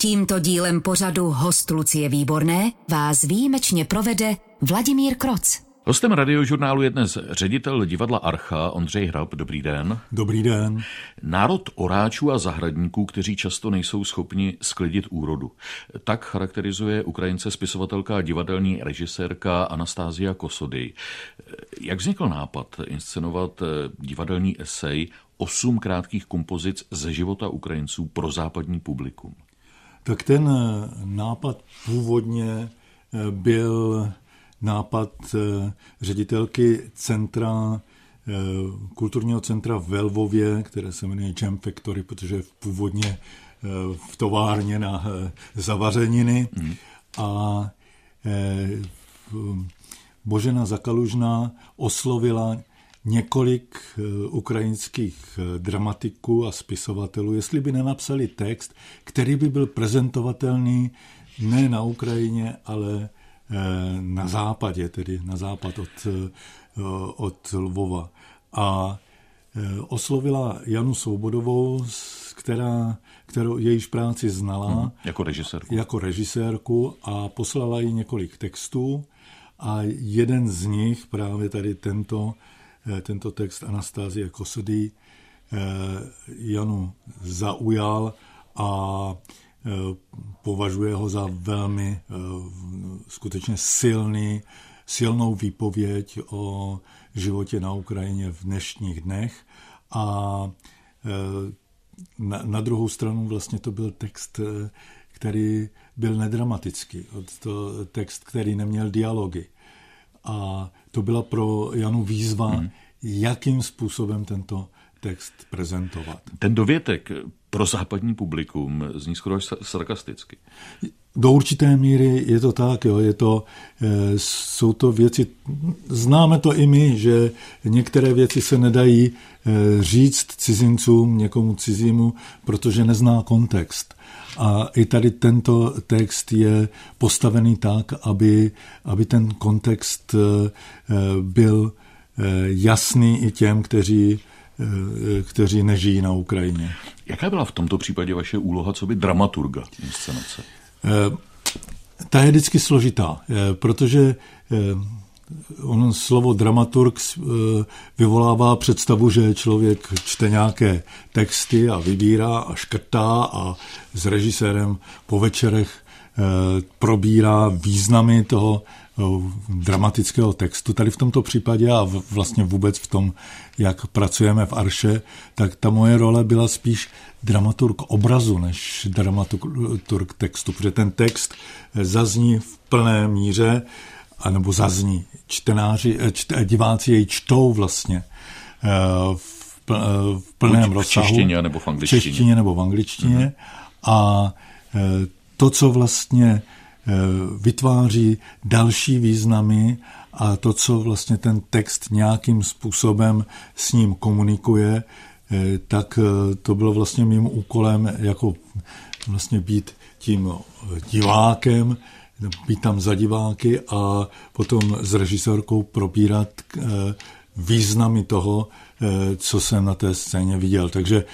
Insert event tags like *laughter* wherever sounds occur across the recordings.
Tímto dílem pořadu Host Lucie Výborné vás výjimečně provede Vladimír Kroc. Hostem radiožurnálu je dnes ředitel divadla Archa Ondřej Hrab. Dobrý den. Dobrý den. Národ oráčů a zahradníků, kteří často nejsou schopni sklidit úrodu. Tak charakterizuje Ukrajince spisovatelka a divadelní režisérka Anastázia Kosody. Jak vznikl nápad inscenovat divadelní esej osm krátkých kompozic ze života Ukrajinců pro západní publikum? Tak ten nápad původně byl nápad eh, ředitelky centra eh, kulturního centra v Velvově, které se jmenuje Jam Factory, protože je původně eh, v továrně na zavařeniny. Mm. A Božena Zakalužná oslovila několik ukrajinských dramatiků a spisovatelů, jestli by nenapsali text, který by byl prezentovatelný ne na Ukrajině, ale Eh, na západě, tedy na západ od, eh, od Lvova. A eh, oslovila Janu Svobodovou, která, kterou jejíž práci znala. Hmm, jako režisérku. Jako režisérku a poslala jí několik textů a jeden z nich, právě tady tento, tento text Anastázie Kosody, Janu zaujal a Eh, považuje ho za velmi eh, skutečně silný, silnou výpověď o životě na Ukrajině v dnešních dnech a eh, na, na druhou stranu vlastně to byl text, který byl nedramatický, to text, který neměl dialogy. A to byla pro Janu výzva, hmm. jakým způsobem tento text prezentovat. Ten dovětek pro západní publikum zní skoro až sarkasticky. Do určité míry je to tak, jo, je to, eh, jsou to věci, známe to i my, že některé věci se nedají eh, říct cizincům, někomu cizímu, protože nezná kontext. A i tady tento text je postavený tak, aby, aby ten kontext eh, byl jasný i těm, kteří kteří nežijí na Ukrajině. Jaká byla v tomto případě vaše úloha, co by dramaturga inscenace? Eh, ta je vždycky složitá, eh, protože on slovo dramaturg vyvolává představu, že člověk čte nějaké texty a vybírá a škrtá a s režisérem po večerech probírá významy toho dramatického textu. Tady v tomto případě a vlastně vůbec v tom, jak pracujeme v Arše, tak ta moje role byla spíš dramaturg obrazu než dramaturg textu, protože ten text zazní v plné míře, anebo zazní. Čtenáři, čte, diváci jej čtou vlastně eh, v, v plném Buď rozsahu. V češtině nebo v angličtině. V češtině nebo v angličtině. Mm-hmm. A eh, to, co vlastně Eh, vytváří další významy a to, co vlastně ten text nějakým způsobem s ním komunikuje, eh, tak eh, to bylo vlastně mým úkolem jako vlastně být tím divákem, být tam za diváky a potom s režisérkou probírat významy toho, co jsem na té scéně viděl. Takže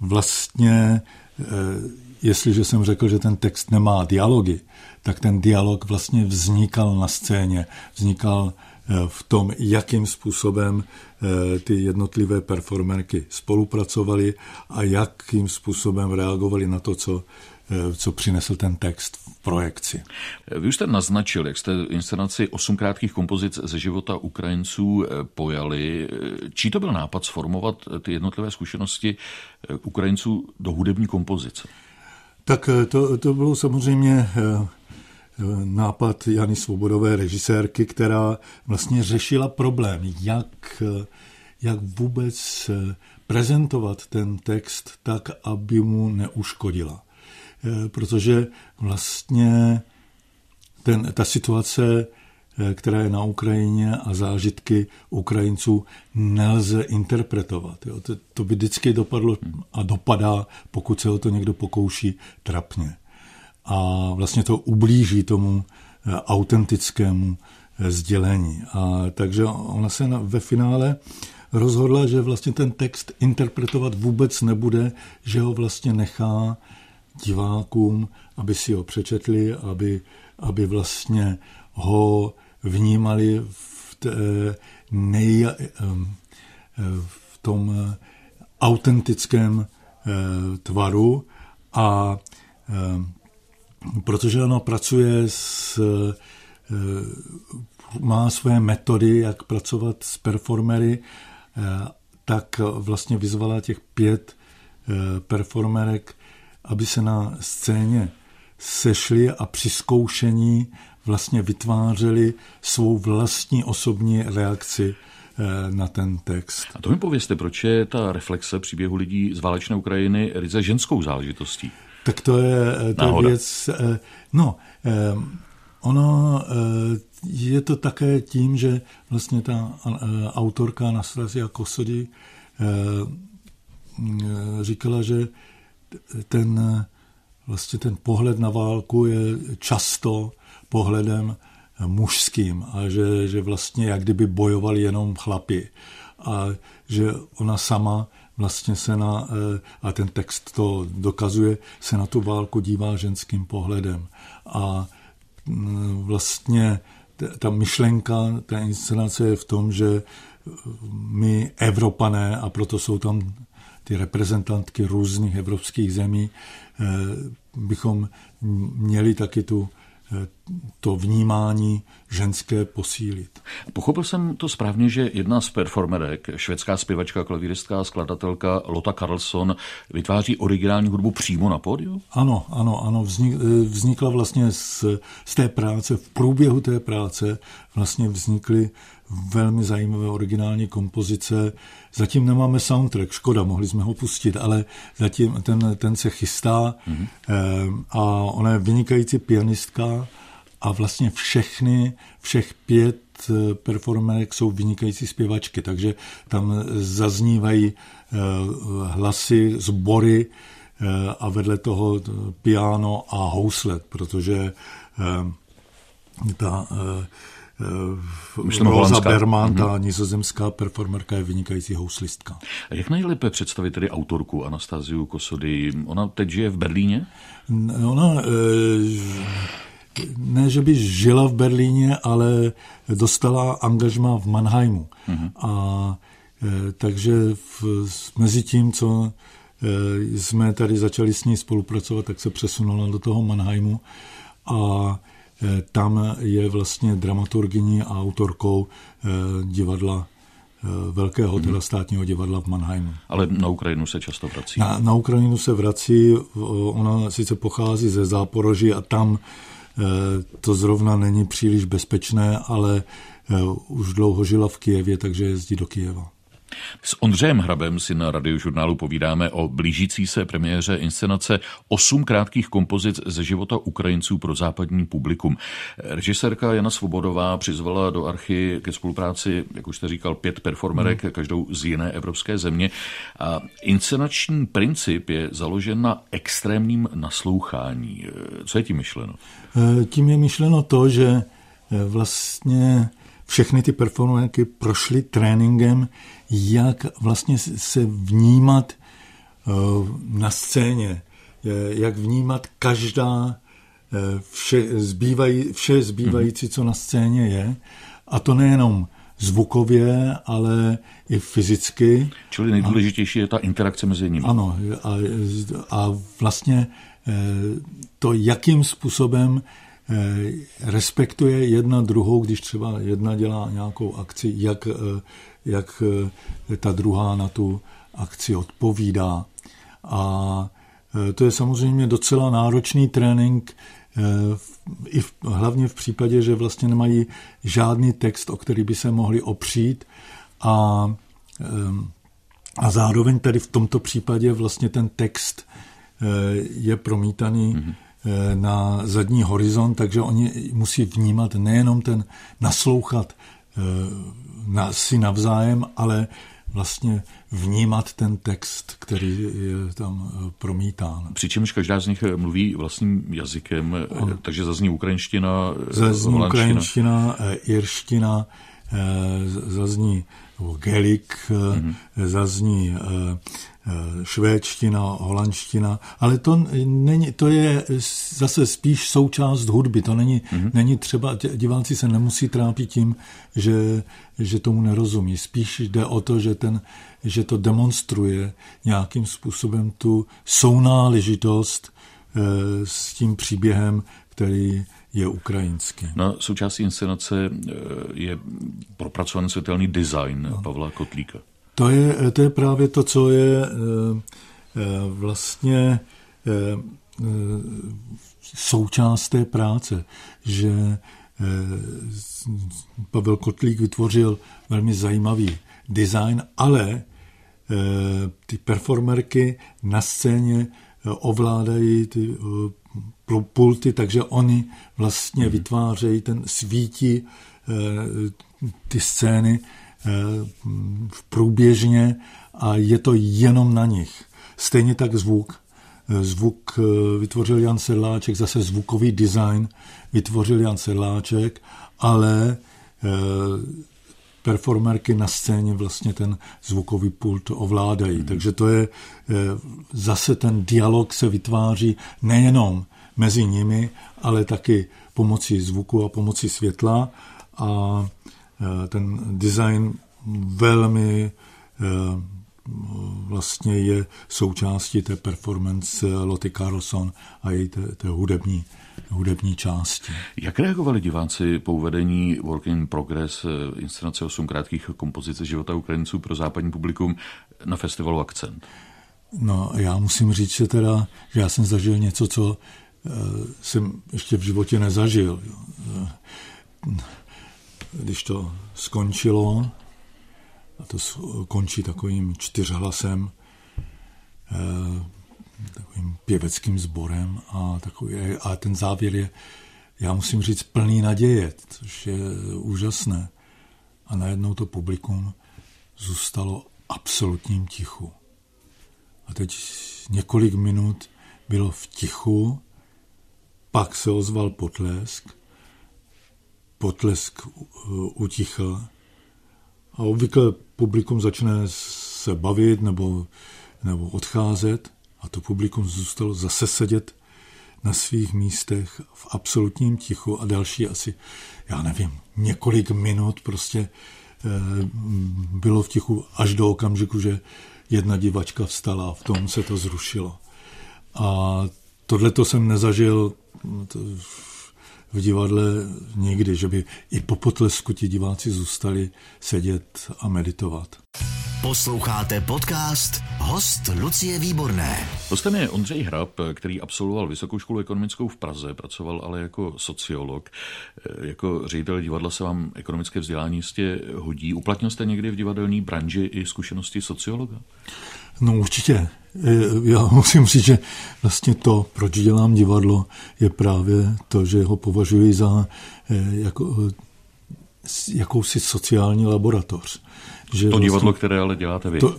vlastně jestliže jsem řekl, že ten text nemá dialogy, tak ten dialog vlastně vznikal na scéně, vznikal eh, v tom, jakým způsobem eh, ty jednotlivé performerky spolupracovaly a jakým způsobem reagovali na to, co, eh, co přinesl ten text v projekci. Vy už jste naznačil, jak jste inscenaci osm krátkých kompozic ze života Ukrajinců pojali. Čí to byl nápad sformovat ty jednotlivé zkušenosti Ukrajinců do hudební kompozice? Tak eh, to, to bylo samozřejmě eh, eh, nápad Jany Svobodové, režisérky, která vlastně řešila problém, jak, jak vůbec prezentovat ten text tak, aby mu neuškodila. Protože vlastně ten, ta situace Eh, která je na Ukrajině a zážitky Ukrajinců nelze interpretovat. Jo. To, to by vždycky dopadlo a dopadá, pokud se o to někdo pokouší, trapně. A vlastně to ublíží tomu eh, autentickému eh, sdělení. A takže ona se ve finále rozhodla, že vlastně ten text interpretovat vůbec nebude, že ho vlastně nechá divákům, aby si ho přečetli, aby, aby vlastně ho vnímali v, té nej, v tom autentickém tvaru a protože ono pracuje s má své metody, jak pracovat s performery, tak vlastně vyzvala těch pět performerek, aby se na scéně sešli a při zkoušení vlastně vytvářeli svou vlastní osobní reakci eh, na ten text. A to mi pověste, proč je ta reflexe příběhu lidí z válečné Ukrajiny ryze ženskou záležitostí? Tak to je, eh, to je věc... Eh, no, ono je to také tím, že vlastně ta autorka Anastasia Kosody říkala, že ten, vlastně ten pohled na válku je často pohledem mužským a že, že vlastně jak kdyby bojovali jenom chlapi a že ona sama vlastně se na, eh, a ten text to dokazuje, se na tu válku dívá ženským pohledem. A mm, vlastně ta myšlenka, ta inscenace je v tom, že my Evropané, a proto jsou tam ty reprezentantky různých evropských zemí, eh, bychom měli taky tu to vnímání ženské posílit. Pochopil jsem to správně, že jedna z performerek, švédská zpěvačka, klavíristka a skladatelka Lotta Carlson, vytváří originální hudbu přímo na pódiu? Ano, ano, ano. Vznik, vznikla vlastně z, z té práce, v průběhu té práce vlastně vznikly velmi zajímavé originální kompozice. Zatím nemáme soundtrack, škoda, mohli jsme ho pustit, ale zatím ten, ten se chystá mm-hmm. a ona je vynikající pianistka a vlastně všechny, všech pět eh, performerek jsou vynikající zpěvačky, takže tam zaznívají eh, hlasy, sbory a vedle toho piano a housle, protože ta Myslím, Rosa Berman, ta mm-hmm. nizozemská performerka, je vynikající houslistka. A jak nejlépe představit tedy autorku Anastaziu Kosody? Ona teď žije v Berlíně? Ona e, ne, že by žila v Berlíně, ale dostala angažma v Mannheimu. Mm-hmm. A e, takže v, mezi tím, co e, jsme tady začali s ní spolupracovat, tak se přesunula do toho Mannheimu a Eh, tam je vlastně dramaturgyní a autorkou eh, divadla eh, velkého teda státního divadla v Mannheimu. Ale na Ukrajinu se často vrací. Na, na Ukrajinu se vrací, ona sice pochází ze Záporoží a tam to zrovna není příliš bezpečné, ale už dlouho žila v Kijevě, takže jezdí do Kijeva. S Ondřejem Hrabem si na radiožurnálu povídáme o blížící se premiéře inscenace osm krátkých kompozic ze života Ukrajinců pro západní publikum. Režisérka Jana Svobodová přizvala do archy ke spolupráci, jak už jste říkal, pět performerek, hmm. každou z jiné evropské země. A inscenační princip je založen na extrémním naslouchání. Co je tím myšleno? Eh, tím je myšleno to, že eh, vlastně všechny ty performerky prošly tréninkem, jak vlastně se vnímat eh, na scéně, jak vnímat každá eh, vše, zbývají, vše zbývající, co na scéně je. A to nejenom zvukově, ale i fyzicky. Čili nejdůležitější a, je ta interakce mezi nimi. Ano, a, a vlastně eh, to, jakým způsobem respektuje jedna druhou, když třeba jedna dělá nějakou akci, jak, eh, jak eh, ta druhá na tu akci odpovídá. A to je samozřejmě docela náročný trénink, i v, hlavně v případě, že vlastně nemají žádný text, o který by se mohli opřít a, a zároveň tady v tomto případě vlastně ten text je promítaný mm-hmm Eh, na zadní horizont, takže oni musí vnímat nejenom ten naslouchat eh, na, si navzájem, ale vlastně vnímat ten text, který je tam eh, promítán. Přičemž každá z nich mluví vlastním jazykem, ano. takže zazní ukrajinština, Zazní ukrajinština, irština, zazní gelik, mm-hmm. zazní švédština, holandština, ale to, není, to je zase spíš součást hudby, to není, mm-hmm. není třeba, diváci se nemusí trápit tím, že, že tomu nerozumí. Spíš jde o to, že, ten, že to demonstruje nějakým způsobem tu sounáležitost s tím příběhem, který je ukrajinský. Na součástí inscenace eh, je propracovaný světelný design no. Pavla Kotlíka. To je, to je právě to, co je eh, eh, vlastně součást té práce, že Pavel Kotlík vytvořil velmi zajímavý design, ale ty performerky na scéně ovládají ty pulty, takže oni vlastně vytvářejí ten svítí eh, ty scény eh, v průběžně a je to jenom na nich. Stejně tak zvuk. Eh, zvuk vytvořil Jan Sedláček, zase zvukový design vytvořil Jan Sedláček, ale performerky na scéně vlastně ten zvukový pult ovládají. Hmm. Takže to je zase ten dialog se vytváří nejenom mezi nimi, ale taky pomocí zvuku a pomocí světla a e, ten design velmi e, vlastně je součástí té performance Lottie Carlson a její té, té hudební, hudební části. Jak reagovali diváci po uvedení Work in Progress e, inscenace osm krátkých kompozic života Ukrajinců pro západní publikum na festivalu Akcent? No, já musím říct, že teda, že já jsem zažil něco, co Eh, jsem ještě v životě nezažil. Eh, když to skončilo, a to končí takovým čtyřhlasem, eh, takovým pěveckým sborem a, takový, a ten závěr je, já musím říct, plný naděje, což je úžasné. A najednou to publikum zůstalo absolutním tichu. A teď několik minut bylo v tichu pak se ozval potlesk, potlesk utichl a obvykle publikum začne se bavit nebo, nebo odcházet a to publikum zůstalo zase sedět na svých místech v absolutním tichu a další asi, já nevím, několik minut prostě eh, bylo v tichu až do okamžiku, že jedna divačka vstala a v tom se to zrušilo. A tohle to jsem nezažil v divadle nikdy, že by i po potlesku ti diváci zůstali sedět a meditovat. Posloucháte podcast Host Lucie Výborné. Hostem je Ondřej Hrab, který absolvoval Vysokou školu ekonomickou v Praze, pracoval ale jako sociolog. Jako ředitel divadla se vám ekonomické vzdělání jistě hodí. Uplatnil jste někdy v divadelní branži i zkušenosti sociologa? No určitě. Já *laughs* musím říct, že vlastně to, proč dělám divadlo, je právě to, že ho považuji za eh, jako, eh, jakousi sociální laboratoř. Že to vlastně, divadlo, které ale děláte vy. To,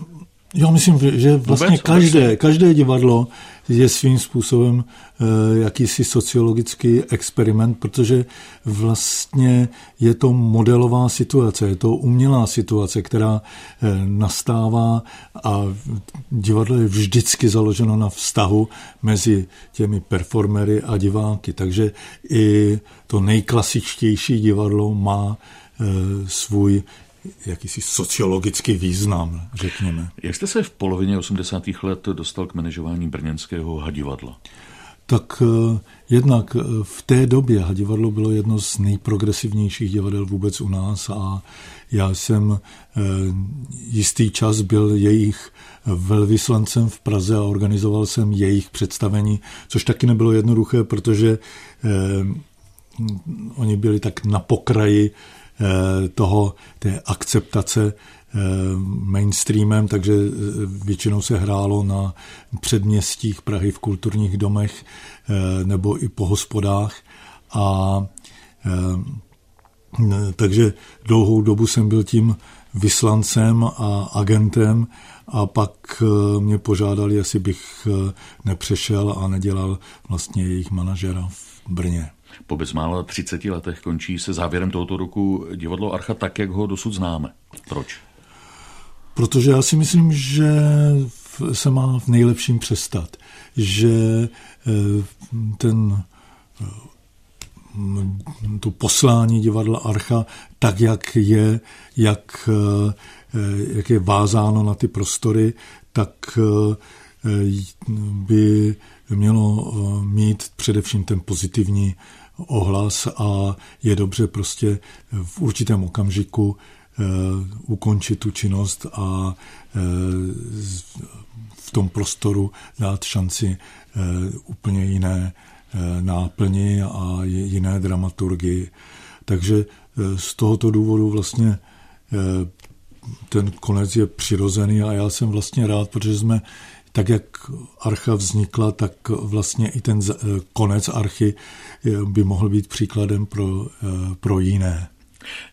já myslím, že vlastně vůbec, každé, vůbec. každé divadlo je svým způsobem e, jakýsi sociologický experiment, protože vlastně je to modelová situace, je to umělá situace, která e, nastává a divadlo je vždycky založeno na vztahu mezi těmi performery a diváky. Takže i to nejklasičtější divadlo má e, svůj jakýsi sociologický význam, řekněme. Jak jste se v polovině 80. let dostal k manažování brněnského hadivadla? Tak eh, jednak eh, v té době hadivadlo bylo jedno z nejprogresivnějších divadel vůbec u nás a já jsem eh, jistý čas byl jejich velvyslancem v Praze a organizoval jsem jejich představení, což taky nebylo jednoduché, protože oni byli tak na pokraji toho, té akceptace eh, mainstreamem, takže eh, většinou se hrálo na předměstích Prahy v kulturních domech nebo i po hospodách a takže dlouhou dobu jsem byl tím vyslancem a agentem a pak mě požádali, jestli bych nepřešel a nedělal vlastně jejich manažera v Brně. Po bezmála 30 letech končí se závěrem tohoto roku divadlo Archa tak, jak ho dosud známe. Proč? Protože já si myslím, že se má v nejlepším přestat. Že eh, ten eh, to poslání divadla Archa, tak jak je, jak, eh, jak je vázáno na ty prostory, tak by mělo mít především ten pozitivní ohlas a je dobře prostě v určitém okamžiku ukončit tu činnost a v tom prostoru dát šanci eh, úplně jiné eh, náplni a jiné dramaturgii. Takže eh, z tohoto důvodu vlastně ten konec je přirozený a já jsem vlastně rád, protože jsme tak, jak archa vznikla, tak vlastně i ten konec archy by mohl být příkladem pro, pro jiné.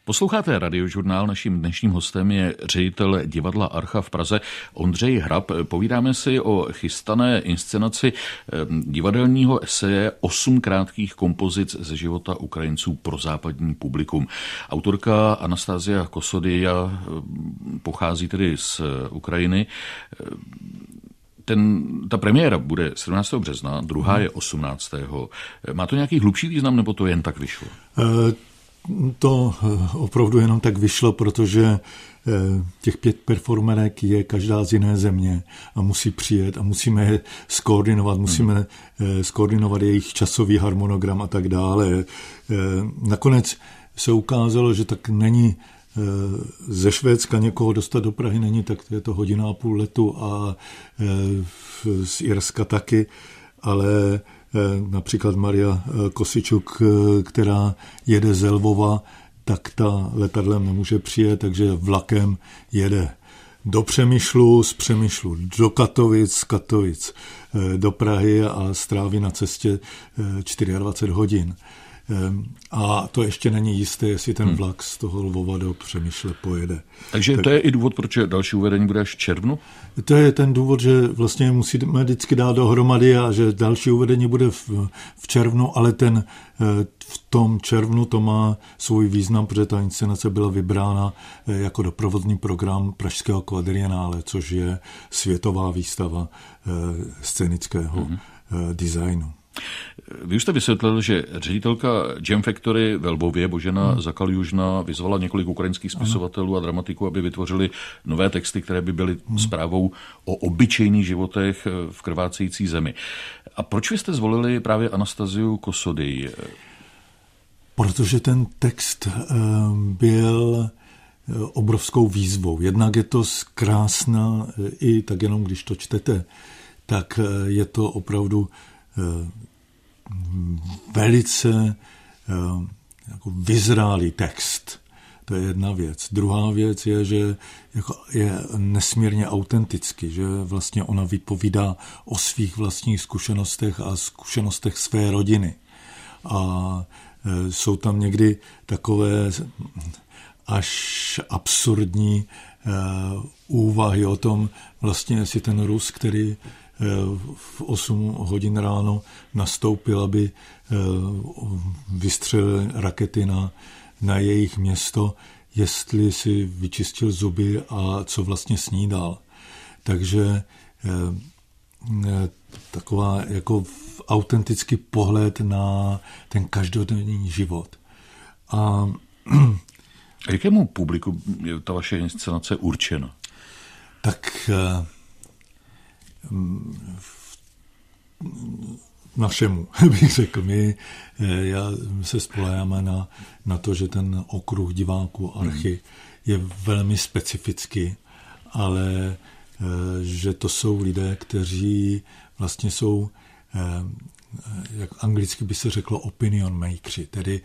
Posloucháte radiožurnál, naším dnešním hostem je ředitel divadla Archa v Praze Ondřej Hrab. Povídáme si o chystané inscenaci eh, divadelního eseje osm krátkých kompozic ze života Ukrajinců pro západní publikum. Autorka Anastázia Kosodia eh, pochází tedy z Ukrajiny. Eh, ten, ta premiéra bude 17. března, druhá je 18. Má to nějaký hlubší význam, nebo to jen tak vyšlo? To eh, opravdu jenom tak vyšlo, protože eh, těch pět performerek je každá z jiné země a musí přijet a musíme je skoordinovat, musíme hmm. skoordinovat jejich časový harmonogram a tak dále. Nakonec se ukázalo, že tak není ze Švédska někoho dostat do Prahy není, tak je to hodina a půl letu a z Irska taky, ale Eh, například Maria eh, Kosičuk, eh, která jede z Lvova, tak ta letadlem nemůže přijet, takže vlakem jede do Přemýšlu, z Přemýšlu do Katovic, z Katovic do Prahy a stráví na cestě 24 hodin. Ehm, a to ještě není jisté, jestli ten hmm. vlak z toho Lvova do Přemýšle pojede. Takže tak, to je i důvod, proč další uvedení bude až v červnu? To je ten důvod, že vlastně musíme vždycky dát dohromady a že další uvedení bude v, v červnu, ale ten eh, v tom červnu to má svůj význam, protože ta inscenace byla vybrána eh, jako doprovodný program Pražského kvadrienále, což je světová výstava eh, scénického hmm. designu. Vy už jste vysvětlil, že ředitelka Jam Factory ve Lvově, Božena hmm. Zakaljužna, vyzvala několik ukrajinských spisovatelů ano. a dramatiků, aby vytvořili nové texty, které by byly hmm. zprávou o obyčejných životech v krvácející zemi. A proč vy jste zvolili právě Anastaziu Kosody? Protože ten text eh, byl eh, obrovskou výzvou. Jednak je to krásná, eh, i tak jenom když to čtete, tak je to opravdu velice eh, jako vyzrálý text. To je jedna věc. Druhá věc je, že jako je nesmírně autentický, že vlastně ona vypovídá o svých vlastních zkušenostech a zkušenostech své rodiny. A eh, jsou tam někdy takové až absurdní eh, úvahy o tom, vlastně jestli ten Rus, který v 8 hodin ráno nastoupil, aby eh, vystřelil rakety na, na jejich město, jestli si vyčistil zuby a co vlastně snídal. Takže eh, eh, taková jako autentický pohled na ten každodenní život. A, a jakému publiku je ta vaše inscenace určena? Tak našemu, *laughs* bych řekl. My eh, já, se spolejáme na, na to, že ten okruh diváků archy hmm. je velmi specifický, ale eh, že to jsou lidé, kteří vlastně jsou eh, jak anglicky by se řeklo opinion makersi, tedy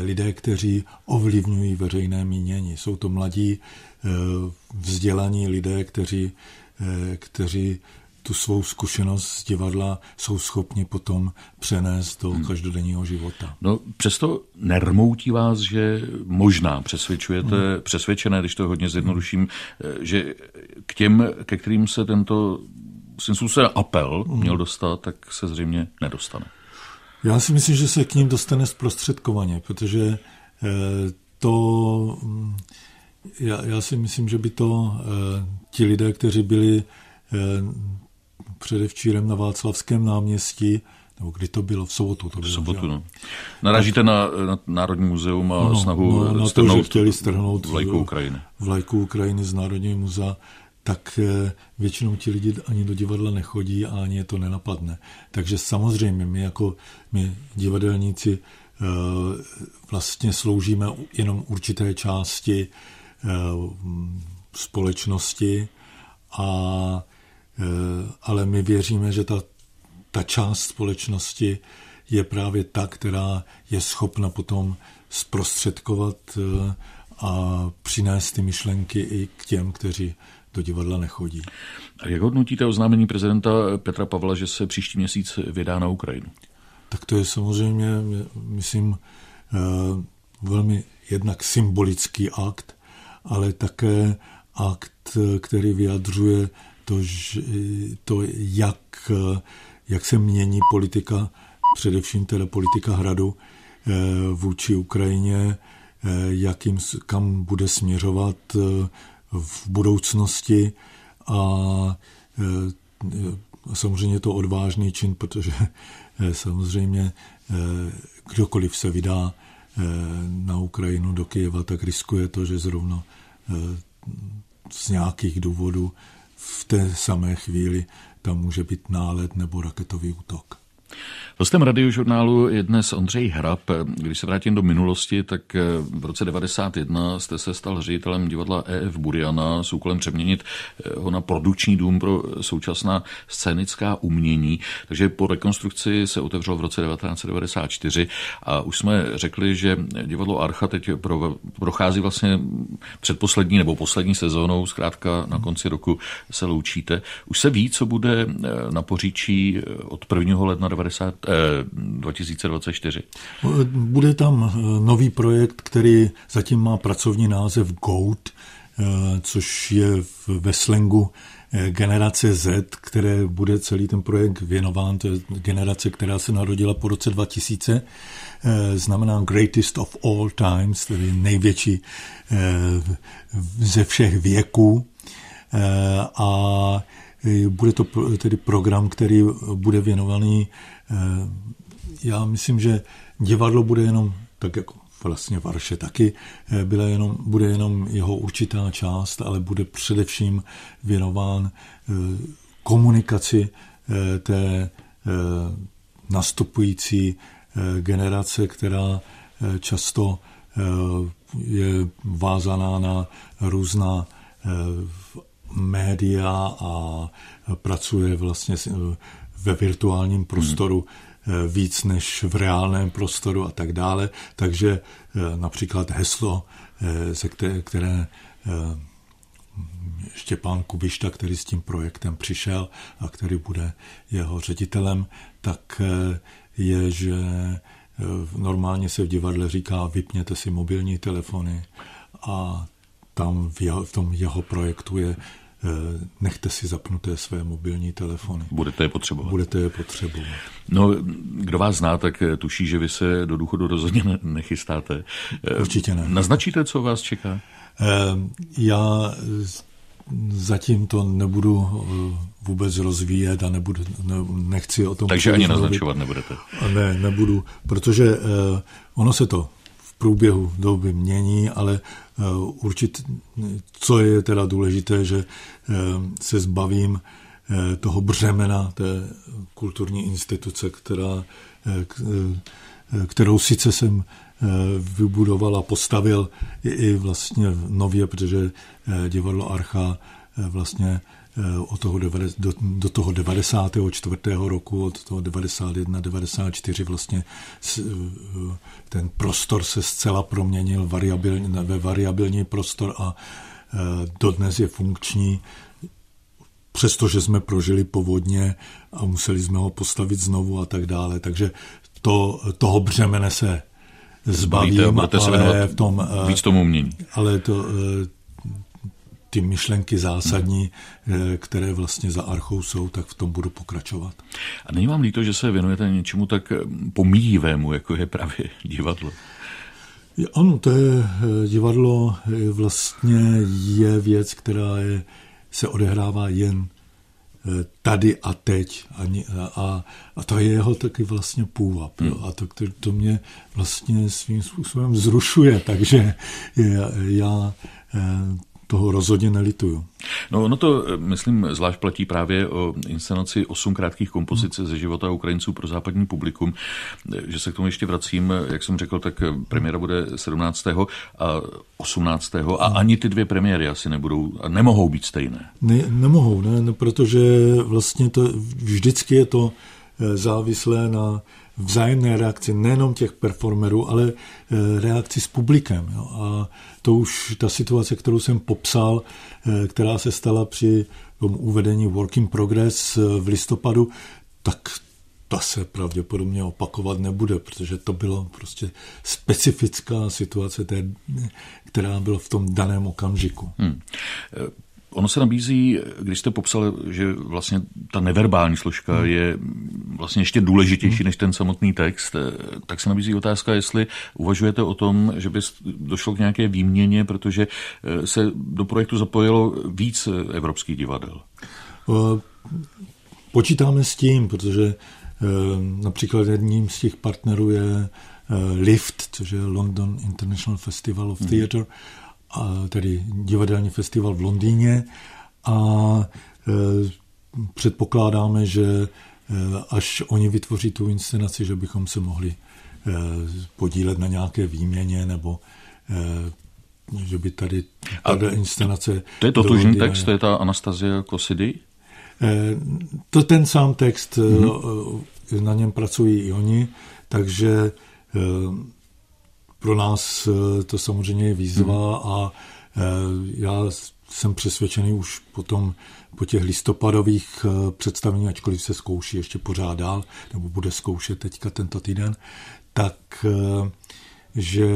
lidé, kteří ovlivňují veřejné mínění. Jsou to mladí vzdělaní lidé, kteří, kteří tu svou zkušenost z divadla jsou schopni potom přenést do hmm. každodenního života. No přesto nermoutí vás, že možná přesvědčujete, hmm. přesvědčené, když to hodně zjednoduším, že k těm, ke kterým se tento svým způsobem apel hmm. měl dostat, tak se zřejmě nedostane. Já si myslím, že se k ním dostane zprostředkovaně, protože to, mm, já, já si myslím, že by to ti lidé, kteří byli předevčírem na Václavském náměstí, nebo kdy to bylo, v sobotu to bylo. V sobotu, no. Naražíte na, na Národní muzeum a no, snahu no, na to, že chtěli strhnout vlajku Ukrajiny. Vlajku Ukrajiny z Národního muzea, tak eh, většinou ti lidi ani do divadla nechodí a ani je to nenapadne. Takže samozřejmě my jako my divadelníci eh, vlastně sloužíme jenom určité části eh, společnosti, a, ale my věříme, že ta ta část společnosti je právě ta, která je schopna potom zprostředkovat eh, a přinést ty myšlenky i k těm, kteří do divadla nechodí. A jak hodnotíte oznámení prezidenta Petra Pavla, že se příští měsíc vydá na Ukrajinu? Tak to je samozřejmě, myslím, eh, velmi jednak symbolický akt, ale také akt, který vyjadřuje to, to jak jak se mění politika, především teda politika hradu eh, vůči Ukrajině, eh, jakým, kam bude směřovat eh, v budoucnosti. A samozřejmě to odvážný čin, protože samozřejmě kdokoliv se vydá na Ukrajinu do Kyjeva, tak riskuje to, že zrovna z nějakých důvodů v té samé chvíli tam může být nálet nebo raketový útok. Hostem radiožurnálu je dnes Ondřej Hrab. Když se vrátím do minulosti, tak eh, v roce 91 jste se stal ředitelem divadla EF Buriana s úkolem přeměnit eh, ho na produkční dům pro současná scénická umění. Takže po rekonstrukci se otevřelo v roce 1994 a už jsme řekli, že divadlo Archa teď prochází vlastně předposlední nebo poslední sezónou, zkrátka na konci roku se loučíte. Už se ví, co bude eh, na poříčí od 1. ledna 90, eh, 2024? Bude tam eh, nový projekt, který zatím má pracovní název GOAT, eh, což je ve slangu eh, generace Z, které bude celý ten projekt věnován. To je generace, která se narodila po roce 2000. Znamená Greatest of All Times, tedy největší ze všech věků. A bude to tedy program, který bude věnovaný já myslím, že divadlo bude jenom, tak jako vlastně Varše taky, eh, byla jenom, bude jenom jeho určitá část, ale bude především věnován eh, komunikaci eh, té nastupující generace, která často je vázaná na různá média a pracuje vlastně ve virtuálním prostoru. Hmm Eh, víc než v reálném prostoru a tak dále. Takže eh, například heslo, eh, ze které, které Štěpán Kubišta, který s tím projektem přišel a který bude jeho ředitelem, tak je, že normálně se v divadle říká vypněte si mobilní telefony a tam v, jeho, v tom jeho projektu je nechte si zapnuté své mobilní telefony. Budete je potřebovat. Budete je potřebovat. No, kdo vás zná, tak tuší, že vy se do důchodu rozhodně nechystáte. Eh, Určitě ne. Naznačíte, co vás čeká? Eh, já zatím to nebudu vůbec rozvíjet a nebudu, ne, nechci o tom... Takže ani naznačovat nebudete? Ne, nebudu, protože ono se to průběhu doby mění, ale eh, určitě, co je teda důležité, že eh, se zbavím eh, toho břemena té kulturní instituce, která, kterou sice jsem vybudoval a postavil i vlastně nově, protože divadlo Archa vlastně od toho, do, do toho 94. roku, od toho 91, 94 vlastně ten prostor se zcela proměnil variabilní, ve variabilní prostor a e, dodnes je funkční, přestože jsme prožili povodně a museli jsme ho postavit znovu a tak dále. Takže to, toho břemene se zbavím, Zbavíte, ale v tom, víc tomu umění. Ale to, ty myšlenky zásadní, hmm. které vlastně za archou jsou, tak v tom budu pokračovat. A není vám líto, že se věnujete něčemu tak pomíjivému, jako je právě divadlo? Ano, to je divadlo vlastně je věc, která je, se odehrává jen tady a teď. A, a, a to je jeho taky vlastně půvab. Hmm. A to, to, to mě vlastně svým způsobem zrušuje, takže já, já toho rozhodně nelituju. No ono to, myslím, zvlášť platí právě o inscenaci osm krátkých kompozic hmm. ze života Ukrajinců pro západní publikum, že se k tomu ještě vracím, jak jsem řekl, tak premiéra bude 17. a 18. a hmm. ani ty dvě premiéry asi nebudou a nemohou být stejné. Ne, nemohou, ne, ne, protože vlastně to vždycky je to eh, závislé na vzájemné reakci nejenom těch performerů, ale eh, reakci s publikem. Jo. A to už ta situace, kterou jsem popsal, eh, která se stala při tom uvedení Work in Progress eh, v listopadu, tak ta se pravděpodobně opakovat nebude, protože to bylo prostě specifická situace, té, která byla v tom daném okamžiku. Hmm. Ono se nabízí, když jste popsal, že vlastně ta neverbální složka hmm. je vlastně ještě důležitější hmm. než ten samotný text, tak se nabízí otázka, jestli uvažujete o tom, že by došlo k nějaké výměně, protože eh, se do projektu zapojilo víc evropských divadel. Počítáme s tím, protože eh, například jedním z těch partnerů je eh, LIFT, což je London International Festival of hmm. Theatre, a tedy divadelní festival v Londýně a e, předpokládáme, že e, až oni vytvoří tu inscenaci, že bychom se mohli e, podílet na nějaké výměně nebo že by tady ta inscenace... To je totožný text, to je ta Anastasia Kosidy? To ten sám text, mm-hmm. na něm pracují i oni, takže pro nás eh, to samozřejmě je výzva hmm. a eh, já jsem přesvědčený už potom po těch listopadových eh, představení, ačkoliv se zkouší ještě pořád dál, nebo bude zkoušet teďka tento týden, tak že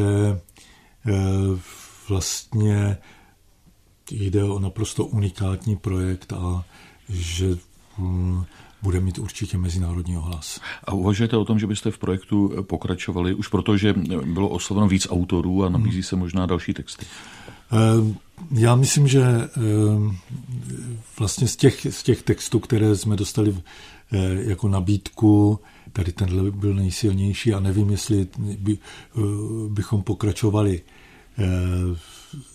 vlastně jde o naprosto unikátní projekt a že hm, bude mít určitě mezinárodní ohlas. A uvažujete o tom, že byste v projektu pokračovali, už protože bylo osloveno víc autorů a nabízí se možná další texty? Eh, já myslím, že eh, vlastně z těch, z těch textů, které jsme dostali eh, jako nabídku, tady tenhle byl nejsilnější a nevím, jestli by, bychom pokračovali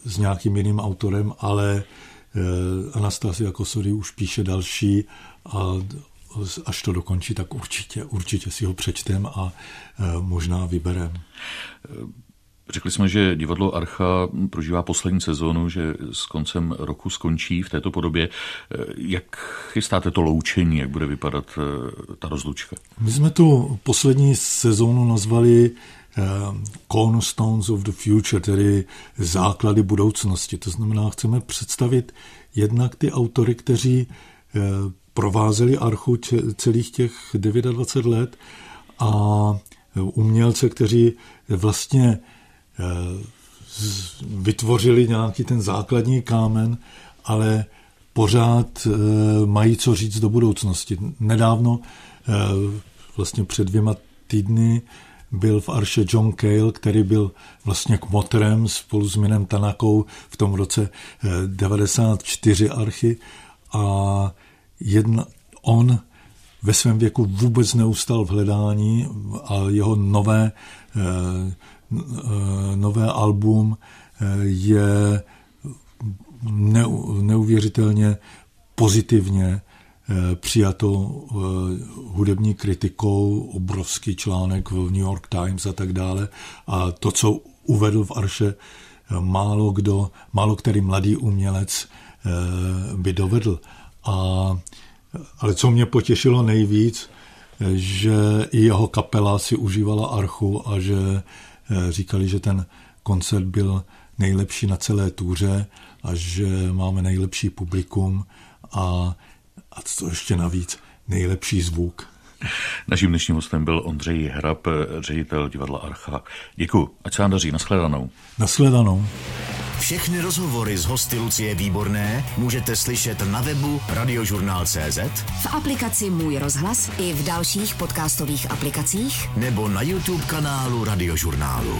s nějakým jiným autorem, ale Anastasia Kosory už píše další a až to dokončí, tak určitě, určitě si ho přečtem a e, možná vyberem. Řekli jsme, že divadlo Archa prožívá poslední sezónu, že s koncem roku skončí v této podobě. E, jak chystáte to loučení, jak bude vypadat e, ta rozlučka? My jsme tu poslední sezónu nazvali Cornerstones of the Future, tedy základy budoucnosti. To znamená, chceme představit jednak ty autory, kteří provázeli archu celých těch 29 let a umělce, kteří vlastně eh, vytvořili nějaký ten základní kámen, ale pořád eh, mají co říct do budoucnosti. Nedávno, eh, vlastně před dvěma týdny, byl v Arše John Cale, který byl vlastně kmotrem spolu s Minem Tanakou v tom roce 94 archy a jedna, on ve svém věku vůbec neustal v hledání a jeho nové, eh, eh, nové album eh, je neuvěřitelně pozitivně přijato hudební kritikou, obrovský článek v New York Times a tak dále. A to, co uvedl v Arše, málo kdo, málo který mladý umělec by dovedl. A, ale co mě potěšilo nejvíc, že i jeho kapela si užívala archu a že eh, říkali, že ten koncert byl nejlepší na celé túře a že máme nejlepší publikum a, a co ještě navíc, nejlepší zvuk. *laughs* Naším dnešním hostem byl Ondřej Hrab, ředitel divadla Archa. Děkuji, ať se vám daří, nashledanou. Nashledanou. Všechny rozhovory z hosty Lucie Výborné můžete slyšet na webu radiožurnál.cz v aplikaci Můj rozhlas i v dalších podcastových aplikacích nebo na YouTube kanálu Radiožurnálu.